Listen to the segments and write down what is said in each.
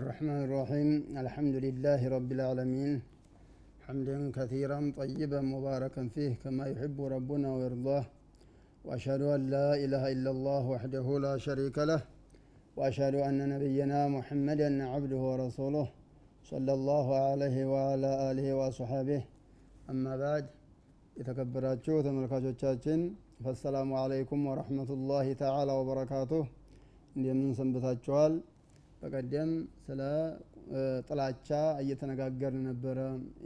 الرحمن الرحيم. الحمد لله رب العالمين. حمدا كثيرا طيبا مباركا فيه كما يحب ربنا ويرضاه. وأشهد أن لا إله إلا الله وحده لا شريك له. وأشهد أن نبينا محمدا عبده ورسوله صلى الله عليه وعلى آله وصحبه أما بعد فالسلام عليكم ورحمه الله تعالى وبركاته ወበረካቱሁ سنبتات شوال በቀደም ስለ ጥላቻ እየተነጋገርን ነበረ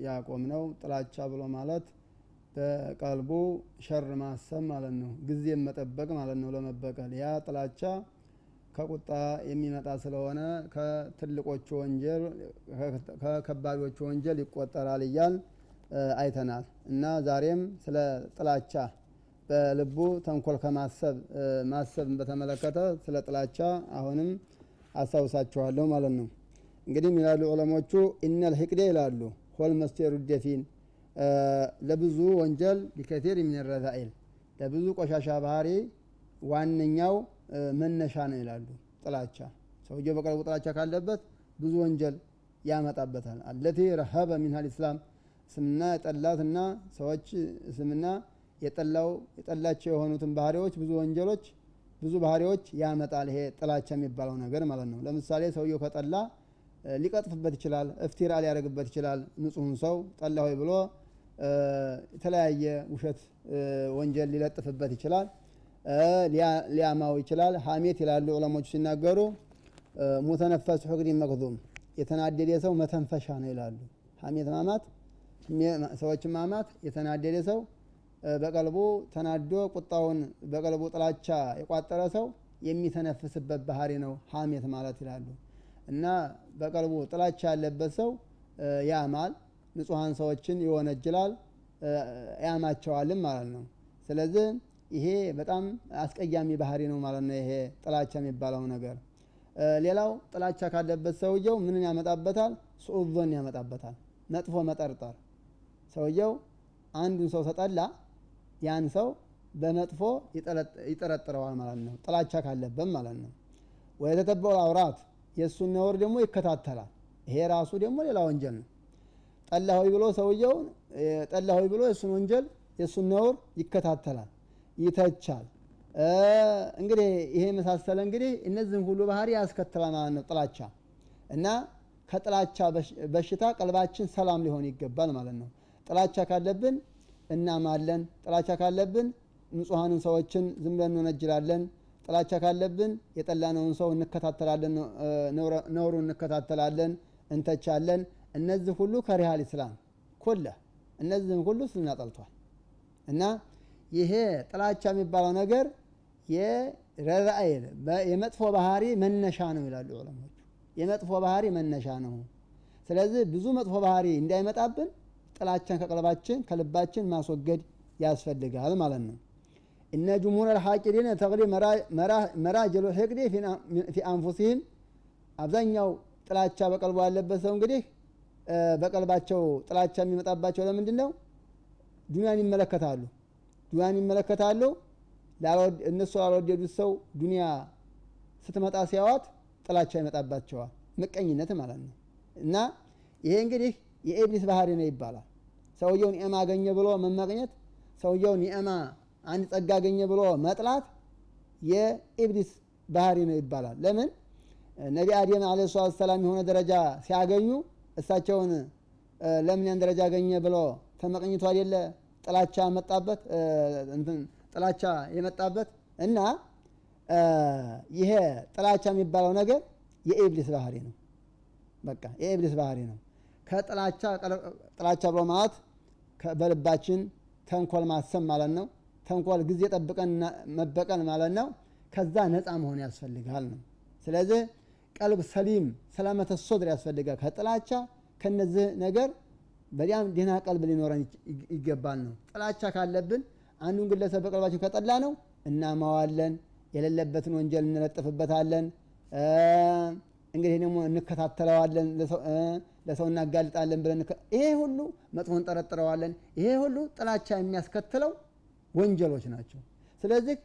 ያቆም ነው ጥላቻ ብሎ ማለት በቀልቡ ሸር ማሰብ ማለት ነው ጊዜም መጠበቅ ማለት ነው ለመበቀል። ያ ጥላቻ ከቁጣ የሚመጣ ስለሆነ ከትልቆቹ ወንጀል ከከባዶቹ ወንጀል ይቆጠራል እያል አይተናል። እና ዛሬም ስለ ጥላቻ በልቡ ተንኮል ከማሰብ ማሰብን በተመለከተ ስለ ጥላቻ አሁንም አስታውሳችኋለሁ ማለት ነው። እንግዲህ ይላሉ ዑለሞቹ ኢነል ህቅዴ ይላሉ። ሆል መስቴሩ ደፊን ለብዙ ወንጀል ቢከቴር የሚንረዛኤል ለብዙ ቆሻሻ ባህሪ ዋነኛው መነሻ ነው ይላሉ። ጥላቻ። ሰውየው በቀልቡ ጥላቻ ካለበት ብዙ ወንጀል ያመጣበታል። አለቲ ረሀበ ሚንሃ ልእስላም እስልምና የጠላትና ሰዎች እስልምና የጠላው የጠላቸው የሆኑትን ባህሪዎች ብዙ ወንጀሎች ብዙ ባህሪዎች ያመጣል ይሄ ጥላቻ የሚባለው ነገር ማለት ነው። ለምሳሌ ሰውየው ከጠላ ሊቀጥፍበት ይችላል እፍቲራ ሊያደርግበት ይችላል። ንጹህን ሰው ጠላ ሆይ ብሎ የተለያየ ውሸት ወንጀል ሊለጥፍበት ይችላል ሊያማው ይችላል። ሀሜት ይላሉ ዑለሞቹ ሲናገሩ ሙተነፈስ ሑቅዲ መክዙም የተናደደ ሰው መተንፈሻ ነው ይላሉ። ሀሜት ማማት ሰዎችን ማማት የተናደደ ሰው በቀልቡ ተናዶ ቁጣውን በቀልቡ ጥላቻ የቋጠረ ሰው የሚተነፍስበት ባህሪ ነው ሀሜት ማለት ይላሉ። እና በቀልቡ ጥላቻ ያለበት ሰው ያማል ንጹሐን ሰዎችን ይወነጅላል ያማቸዋልም ማለት ነው። ስለዚህ ይሄ በጣም አስቀያሚ ባህሪ ነው ማለት ነው ይሄ ጥላቻ የሚባለው ነገር። ሌላው ጥላቻ ካለበት ሰውየው ምንን ያመጣበታል? ሱኡዞን ያመጣበታል መጥፎ መጠርጠር። ሰውየው አንዱን ሰው ተጠላ ያን ሰው በመጥፎ ይጠረጥረዋል ማለት ነው። ጥላቻ ካለበት ማለት ነው። ወየተተበው አውራት የእሱን ነውር ደግሞ ይከታተላል። ይሄ ራሱ ደግሞ ሌላ ወንጀል ነው። ጠላ ሆይ ብሎ ሰውየው ጠላ ሆይ ብሎ የእሱን ወንጀል የእሱን ነውር ይከታተላል ይተቻል። እንግዲህ ይሄ የመሳሰለ እንግዲህ እነዚህን ሁሉ ባህሪ ያስከትላል ማለት ነው ጥላቻ። እና ከጥላቻ በሽታ ቀልባችን ሰላም ሊሆን ይገባል ማለት ነው። ጥላቻ ካለብን እናማለን። ጥላቻ ካለብን ንጹሐንን ሰዎችን ዝም ብለን እንወነጅላለን። ጥላቻ ካለብን የጠላነውን ሰው እንከታተላለን ነውሩ እንከታተላለን እንተቻለን። እነዚህ ሁሉ ከሪሃል ኢስላም ኩለ እነዚህም ሁሉ ጠልቷል። እና ይሄ ጥላቻ የሚባለው ነገር የረዛኤል የመጥፎ ባህሪ መነሻ ነው ይላሉ ዑለሞቹ የመጥፎ ባህሪ መነሻ ነው። ስለዚህ ብዙ መጥፎ ባህሪ እንዳይመጣብን ጥላቻን ከቀልባችን ከልባችን ማስወገድ ያስፈልጋል ማለት ነው። እነ ጅሙር አልሐቂሪን ተቅሪ መራጀሉ ሕቅዲ ፊ አንፉሲህም አብዛኛው ጥላቻ በቀልቡ ያለበት ሰው እንግዲህ በቀልባቸው ጥላቻ የሚመጣባቸው ለምንድን ነው ዱኒያን ይመለከታሉ። ዱኒያን ይመለከታሉ። እነሱ ላልወደዱት ሰው ዱኒያ ስትመጣ ሲያዋት ጥላቻ ይመጣባቸዋል። ምቀኝነት ማለት ነው። እና ይሄ እንግዲህ የኢብሊስ ባህሪ ነው ይባላል። ሰውየው ኒዕማ አገኘ ብሎ መመቅኘት ሰውየው ኒዕማ አንድ ጸጋ አገኘ ብሎ መጥላት የኢብሊስ ባህሪ ነው ይባላል። ለምን? ነቢ አደም አለ ሰላት ሰላም የሆነ ደረጃ ሲያገኙ እሳቸውን ለምን ያን ደረጃ አገኘ ብሎ ተመቅኝቶ አይደለ? ጥላቻ መጣበት ጥላቻ የመጣበት እና ይሄ ጥላቻ የሚባለው ነገር የኢብሊስ ባህሪ ነው። በቃ የኢብሊስ ባህሪ ነው ከጥላቻ ጥላቻ ብሎ ማለት በልባችን ተንኮል ማሰብ ማለት ነው። ተንኮል ጊዜ ጠብቀን መበቀል ማለት ነው። ከዛ ነፃ መሆን ያስፈልጋል ነው። ስለዚህ ቀልብ ሰሊም ሰላመተ ሶድር ያስፈልጋል። ከጥላቻ ከነዚህ ነገር በጣም ደህና ቀልብ ሊኖረን ይገባል ነው። ጥላቻ ካለብን አንዱን ግለሰብ በቀልባችን ከጠላ ነው እናማዋለን የሌለበትን ወንጀል እንለጥፍበታለን እንግዲህ ደግሞ እንከታተለዋለን ለሰው እናጋልጣለን ብለን ይሄ ሁሉ መጥፎ እንጠረጥረዋለን ይሄ ሁሉ ጥላቻ የሚያስከትለው ወንጀሎች ናቸው። ስለዚህ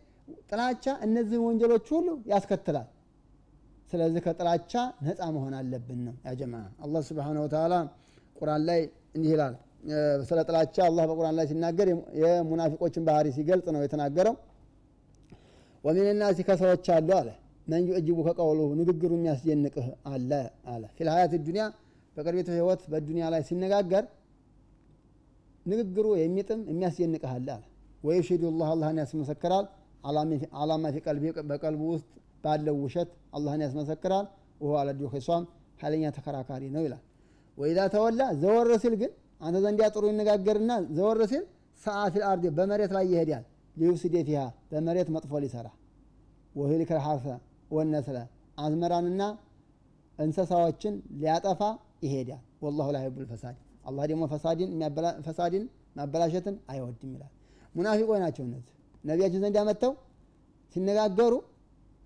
ጥላቻ እነዚህን ወንጀሎች ሁሉ ያስከትላል። ስለዚህ ከጥላቻ ነፃ መሆን አለብን ነው ያጀማ አላህ ስብሓነሁ ወተዓላ ቁርአን ላይ እንዲህ ይላል። ስለ ጥላቻ አላህ በቁርአን ላይ ሲናገር የሙናፊቆችን ባህሪ ሲገልጽ ነው የተናገረው። ወሚን ናሲ ከሰዎች አሉ አለ من يعجبك قوله ንግግሩ የሚያስደንቅህ አለ አለ። في الحياة الدنيا በቅርቢቱ ህይወት በዱኒያ ላይ ሲነጋገር ንግግሩ የሚጥም የሚያስደንቅህ አለ አለ። ويشهد الله አላህን ያስመሰክራል። على ما في قلبه በቀልቡ ውስጥ ባለው ውሸት አላህን ያስመሰክራል። وهو ألد الخصام ኃይለኛ ተከራካሪ ነው ይላል። وإذا تولى ዘወር ሲል ግን አንተ ዘንዲያ ጥሩ ይነጋገርና ዘወር ሲል سعى في በመሬት ላይ ይሄዳል። ሊዩፍሲደ ፊሃ በመሬት መጥፎ ሊሰራ ወህሊከ ልሐርሰ ወነስለ። አዝመራንና እንስሳዎችን ሊያጠፋ ይሄዳል። ወላሁ ላ ዩሂቡል ፈሳድ። አላህ ደግሞ ፈሳድን ማበላሸትን አይወድም ይላል። ሙናፊቆች ናቸው እነዚህ። ነቢያችን ዘንድ ያመጥተው ሲነጋገሩ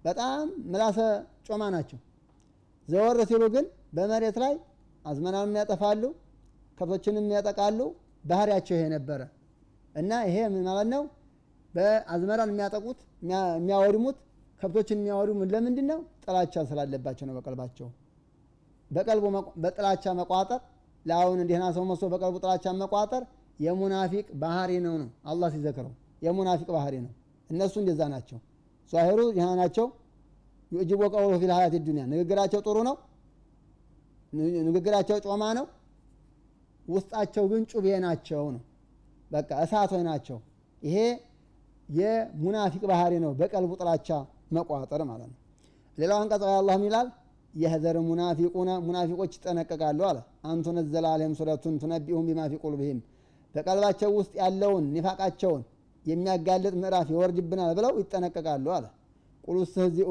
በጣም ምላሰ ጮማ ናቸው። ዘወር ሲሉ ግን በመሬት ላይ አዝመናንም ያጠፋሉ ከብቶችንም ያጠቃሉ። ባህሪያቸው ይሄ ነበረ። እና ይሄ ምን ማለት ነው? በአዝመራን የሚያጠቁት የሚያወድሙት ከብቶችን የሚያወድሙት ለምንድን ነው ጥላቻ ስላለባቸው ነው በቀልባቸው። በቀልቡ በጥላቻ መቋጠር ለአሁን እንዲህና ሰው መስሎ በቀልቡ ጥላቻ መቋጠር የሙናፊቅ ባህሪ ነው ነው አላህ ሲዘክረው። የሙናፊቅ ባህሪ ነው። እነሱ እንደዛ ናቸው። ዛሂሩ ይህ ናቸው። ዩዕጅቡ ቀውሉ ፊል ሀያት ዱኒያ ንግግራቸው ጥሩ ነው። ንግግራቸው ጮማ ነው። ውስጣቸው ግን ጩቤ ናቸው ነው። በቃ እሳቶች ናቸው። ይሄ የሙናፊቅ ባህሪ ነው በቀልቡ ጥላቻ መቋጠር ማለት ነው። ሌላው አንቀጽ አላህ ይላል? የህዘር ሙናፊቁነ ሙናፊቆች ይጠነቀቃሉ አለ። አንቱ ነዘለ ሱረቱን ቱነቢሁም ቢማ ፊ ቁሉብህም በቀልባቸው ውስጥ ያለውን ኒፋቃቸውን የሚያጋልጥ ምዕራፍ ይወርድብናል ብለው ይጠነቀቃሉ አለ። ቁል ስተህዚኡ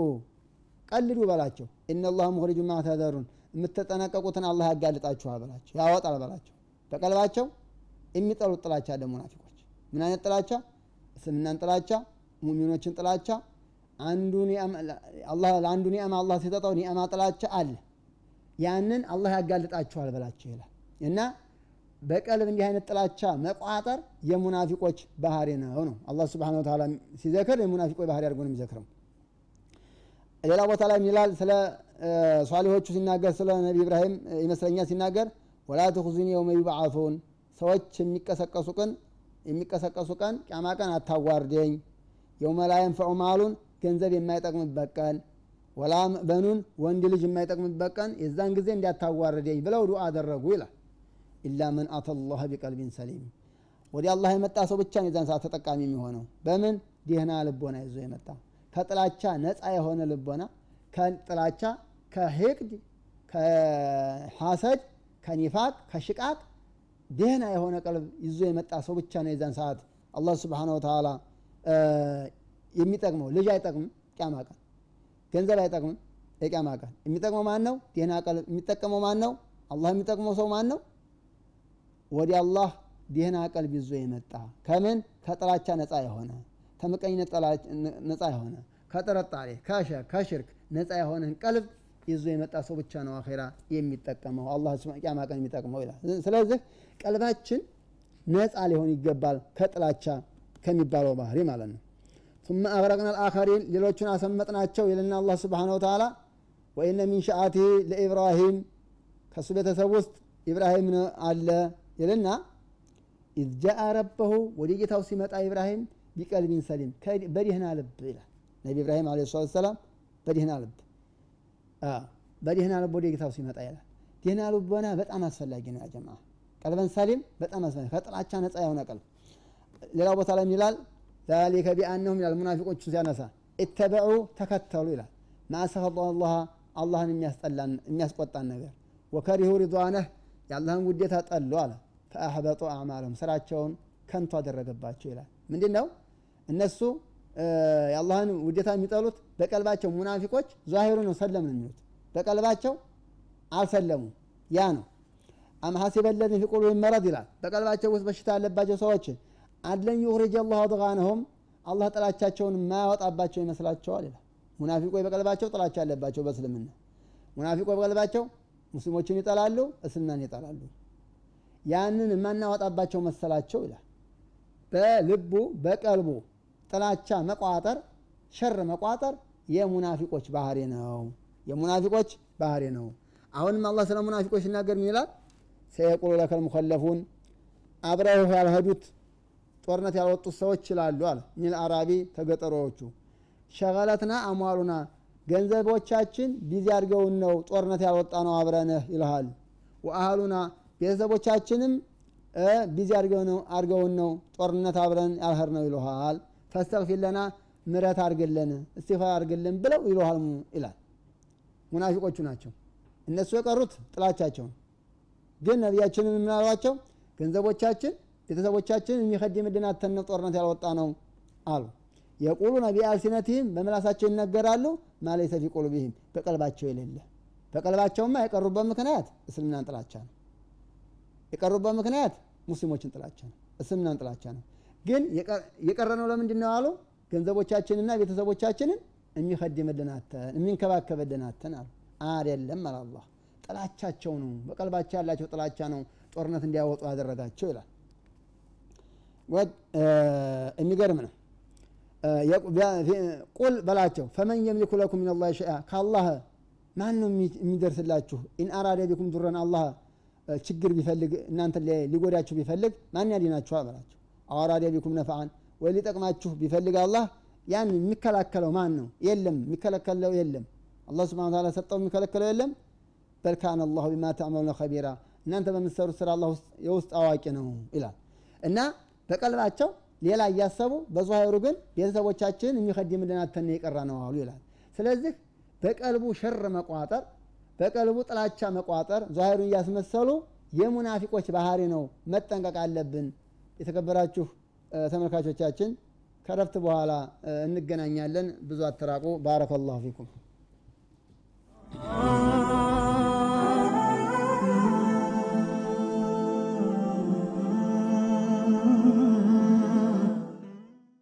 ቀልዱ በላቸው። ኢነላህ ሙኽሪጁ ማ ተዘሩን የምትጠነቀቁትን አላህ ያጋልጣችኋል በላቸው ያወጣል በላቸው። በቀልባቸው የሚጠሉት ጥላቻ አለ ሙናፊቆች። ምን አይነት ጥላቻ? እስልምናን ጥላቻ ሙሚኖችን ጥላቻ ለአንዱ ኒዕማ አላህ ሲሰጠው ኒዕማ ጥላቻ አለ። ያንን አላህ ያጋልጣችኋል በላቸው ይላል። እና በቀልብ እንዲህ አይነት ጥላቻ መቋጠር የሙናፊቆች ባህሪ ነው ነው። አላህ ስብሓን ወተዓላ ሲዘክር የሙናፊቆች ባህሪ አድርጎ ነው የሚዘክረው። ሌላ ቦታ ላይ ይላል ስለ ሷሊሆቹ ሲናገር ስለ ነቢ ኢብራሂም ይመስለኛል ሲናገር ወላ ትኹዙኒ የውመ ዩብዓቱን ሰዎች የሚቀሰቀሱ ቀን የሚቀሰቀሱ ቀን ቂያማ ቀን አታዋርደኝ። የውመ ላ የንፈዑ ማሉን ገንዘብ የማይጠቅምበት ቀን ወላ በኑን ወንድ ልጅ የማይጠቅምበት ቀን የዛን ጊዜ እንዲያታዋርደኝ ብለው ዱዓ አደረጉ ይላል። ኢላ መን አተ ላህ ቢቀልቢን ሰሊም። ወደ አላህ የመጣ ሰው ብቻ የዛን ሰዓት ተጠቃሚ የሚሆነው። በምን? ዲህና ልቦና ይዞ የመጣ። ከጥላቻ ነፃ የሆነ ልቦና ከጥላቻ ከህቅድ ከሐሰድ ከኒፋቅ ከሽቃቅ ደህና የሆነ ቀልብ ይዞ የመጣ ሰው ብቻ ነው የዛን ሰዓት አላህ ስብሓነ ወተዓላ የሚጠቅመው ልጅ አይጠቅምም ቂያማ ቀን። ገንዘብ አይጠቅምም የቂያማ ቀን። የሚጠቅመው ማን ነው ደህና ቀልብ የሚጠቀመው ማን ነው አላህ የሚጠቅመው ሰው ማን ነው ወደ አላህ ደህና ቀልብ ይዞ የመጣ ከምን? ከጥላቻ ነፃ የሆነ ከምቀኝነት ነፃ የሆነ ከጥርጣሬ ከሽርክ ነፃ የሆነን ቀልብ ይዞ የመጣ ሰው ብቻ ነው አኼራ የሚጠቀመው አላህ ቂያማ ቀን የሚጠቅመው ይላል። ስለዚህ ቀልባችን ነፃ ሊሆን ይገባል ከጥላቻ ከሚባለው ባህሪ ማለት ነው ثم أغرقنا الآخرين ሌሎቹን አሰመጥናቸው ይልና አላህ ስብሓነሁ ወተዓላ ወኢነ ሚን ሸአቲህ ለኢብራሂም ከእሱ ቤተሰብ ውስጥ ኢብራሂም አለ ይልና ኢዝ ጃአ ረበሁ ወደ ጌታው ሲመጣ ኢብራሂም ቢቀልቢን ሰሊም በዲህና ልብ ይላል ነቢ ኢብራሂም አለ ሰላት ሰላም በዲህና ልብ በዲህና ልብ ወደ ጌታው ሲመጣ ይላል ዲህና ልቦና በጣም አስፈላጊ ነው ያጀማ ቀልበን ሰሊም በጣም አስፈላጊ ከጥላቻ ነፃ የሆነ ቀልብ ሌላው ቦታ ላይ ይላል ዛሊከ ቢአነሁም ይላል ሙናፊቆቹ ሲያነሳ ኢተበዑ ተከተሉ ይላል ማአሰፈ አላህ አላህን የሚያስቆጣን ነገር ወከሪሁ ሪضዋነህ የአላህን ውዴታ ጠሉ አለ ፈአሕበጡ አዕማለሁም ስራቸውን ከንቱ አደረገባቸው ይላል ምንድ ነው እነሱ የአላህን ውዴታ የሚጠሉት በቀልባቸው ሙናፊቆች ዛሂሩ ነው ሰለም ነው የሚሉት በቀልባቸው አልሰለሙ ያ ነው አም ሐሲበ ለዚነ ፊ ቁሉብህም መረድ ይላል በቀልባቸው ውስጥ በሽታ ያለባቸው ሰዎች አለን ዩኽሪጀ አላሁ አድጋነሁም አላህ ጥላቻቸውን የማያወጣባቸው ይመስላቸዋል ይላል። ሙናፊቆች በቀልባቸው ጥላቻ ያለባቸው በእስልምና። ሙናፊቆች በቀልባቸው ሙስሊሞችን ይጠላሉ እስልምናን ይጠላሉ። ያንን የማናወጣባቸው መሰላቸው ይላል። በልቡ በቀልቡ ጥላቻ መቋጠር ሸር መቋጠር የሙናፊቆች ባህሪ ነው። የሙናፊቆች ባህሪ ነው። አሁንም አላህ ስለ ሙናፊቆች ሲናገር ምን ይላል? سيقول لك المخلفون ያልሄዱት ጦርነት ያልወጡት ሰዎች ይላሉ አለ። من الأعراب ከገጠሬዎቹ شغلتنا أموالنا ገንዘቦቻችን busy አድርገውን ነው ጦርነት ያልወጣ ነው አብረንህ ይልሃል። وأهلونا ቤተሰቦቻችንም busy አድርገውን ነው ጦርነት አብረን ያልሄድ ነው ይልሃል። فاستغفر لنا ምረት አድርግልን እስቲፋ አድርግልን ብለው ይልሃል ይላል። ሙናፊቆቹ ናቸው። እነሱ የቀሩት ጥላቻቸው ግን ነቢያችንን የምናሏቸው ገንዘቦቻችን ቤተሰቦቻችን የሚከድምልን አተን ጦርነት ያልወጣ ነው አሉ። የቁሉ ነቢ አልሲነትህም በምላሳቸው ይነገራሉ ማለይሰ ፊ ቁሉብህም በቀልባቸው የሌለ። በቀልባቸውማ የቀሩበት ምክንያት እስልምናን ጥላቻ ነው። የቀሩበት ምክንያት ሙስሊሞችን ጥላቻ ነው እስልምናን ጥላቻ ነው። ግን የቀረ ነው ለምንድን ነው አሉ? ገንዘቦቻችንና ቤተሰቦቻችንን የሚከድምልን አጥተን የሚንከባከብልን አጥተን አሉ። አይደለም አለ አላህ ጥላቻቸው ነው በቀልባቸው ያላቸው ጥላቻ ነው ጦርነት እንዲያወጡ ያደረጋቸው ይላል የሚገርም ነው። قل በላቸው። فمن يملك لكم من الله شيئا ከአላህ ማን ነው የሚደርስላችሁ إن أراد بكم ضرا አላህ ችግር ቢፈልግ እናንተ ሊጎዳችሁ ቢፈልግ ማን ያድናችኋል በላቸው። አዋራደ ቢኩም ነፍዓን ወይ ሊጠቅማችሁ ቢፈልግ አላህ ያን የሚከላከለው ማን ነው? የለም። የሚከለከለው የለም። አላህ ስብን ታላ ሰጠው የሚከለከለው የለም። በል ካነ አላሁ ቢማ ተዕመሉነ ከቢራ እናንተ በምትሰሩት ስራ አላህ የውስጥ አዋቂ ነው ይላል። እና በቀልባቸው ሌላ እያሰቡ በዙሃይሩ ግን ቤተሰቦቻችን የሚከድምልን አተን የቀራ ነው አሉ ይላል። ስለዚህ በቀልቡ ሸር መቋጠር በቀልቡ ጥላቻ መቋጠር ዙሃይሩን እያስመሰሉ የሙናፊቆች ባህሪ ነው መጠንቀቅ አለብን። የተከበራችሁ ተመልካቾቻችን ከረፍት በኋላ እንገናኛለን። ብዙ አተራቁ ባረከ ላሁ ፊኩም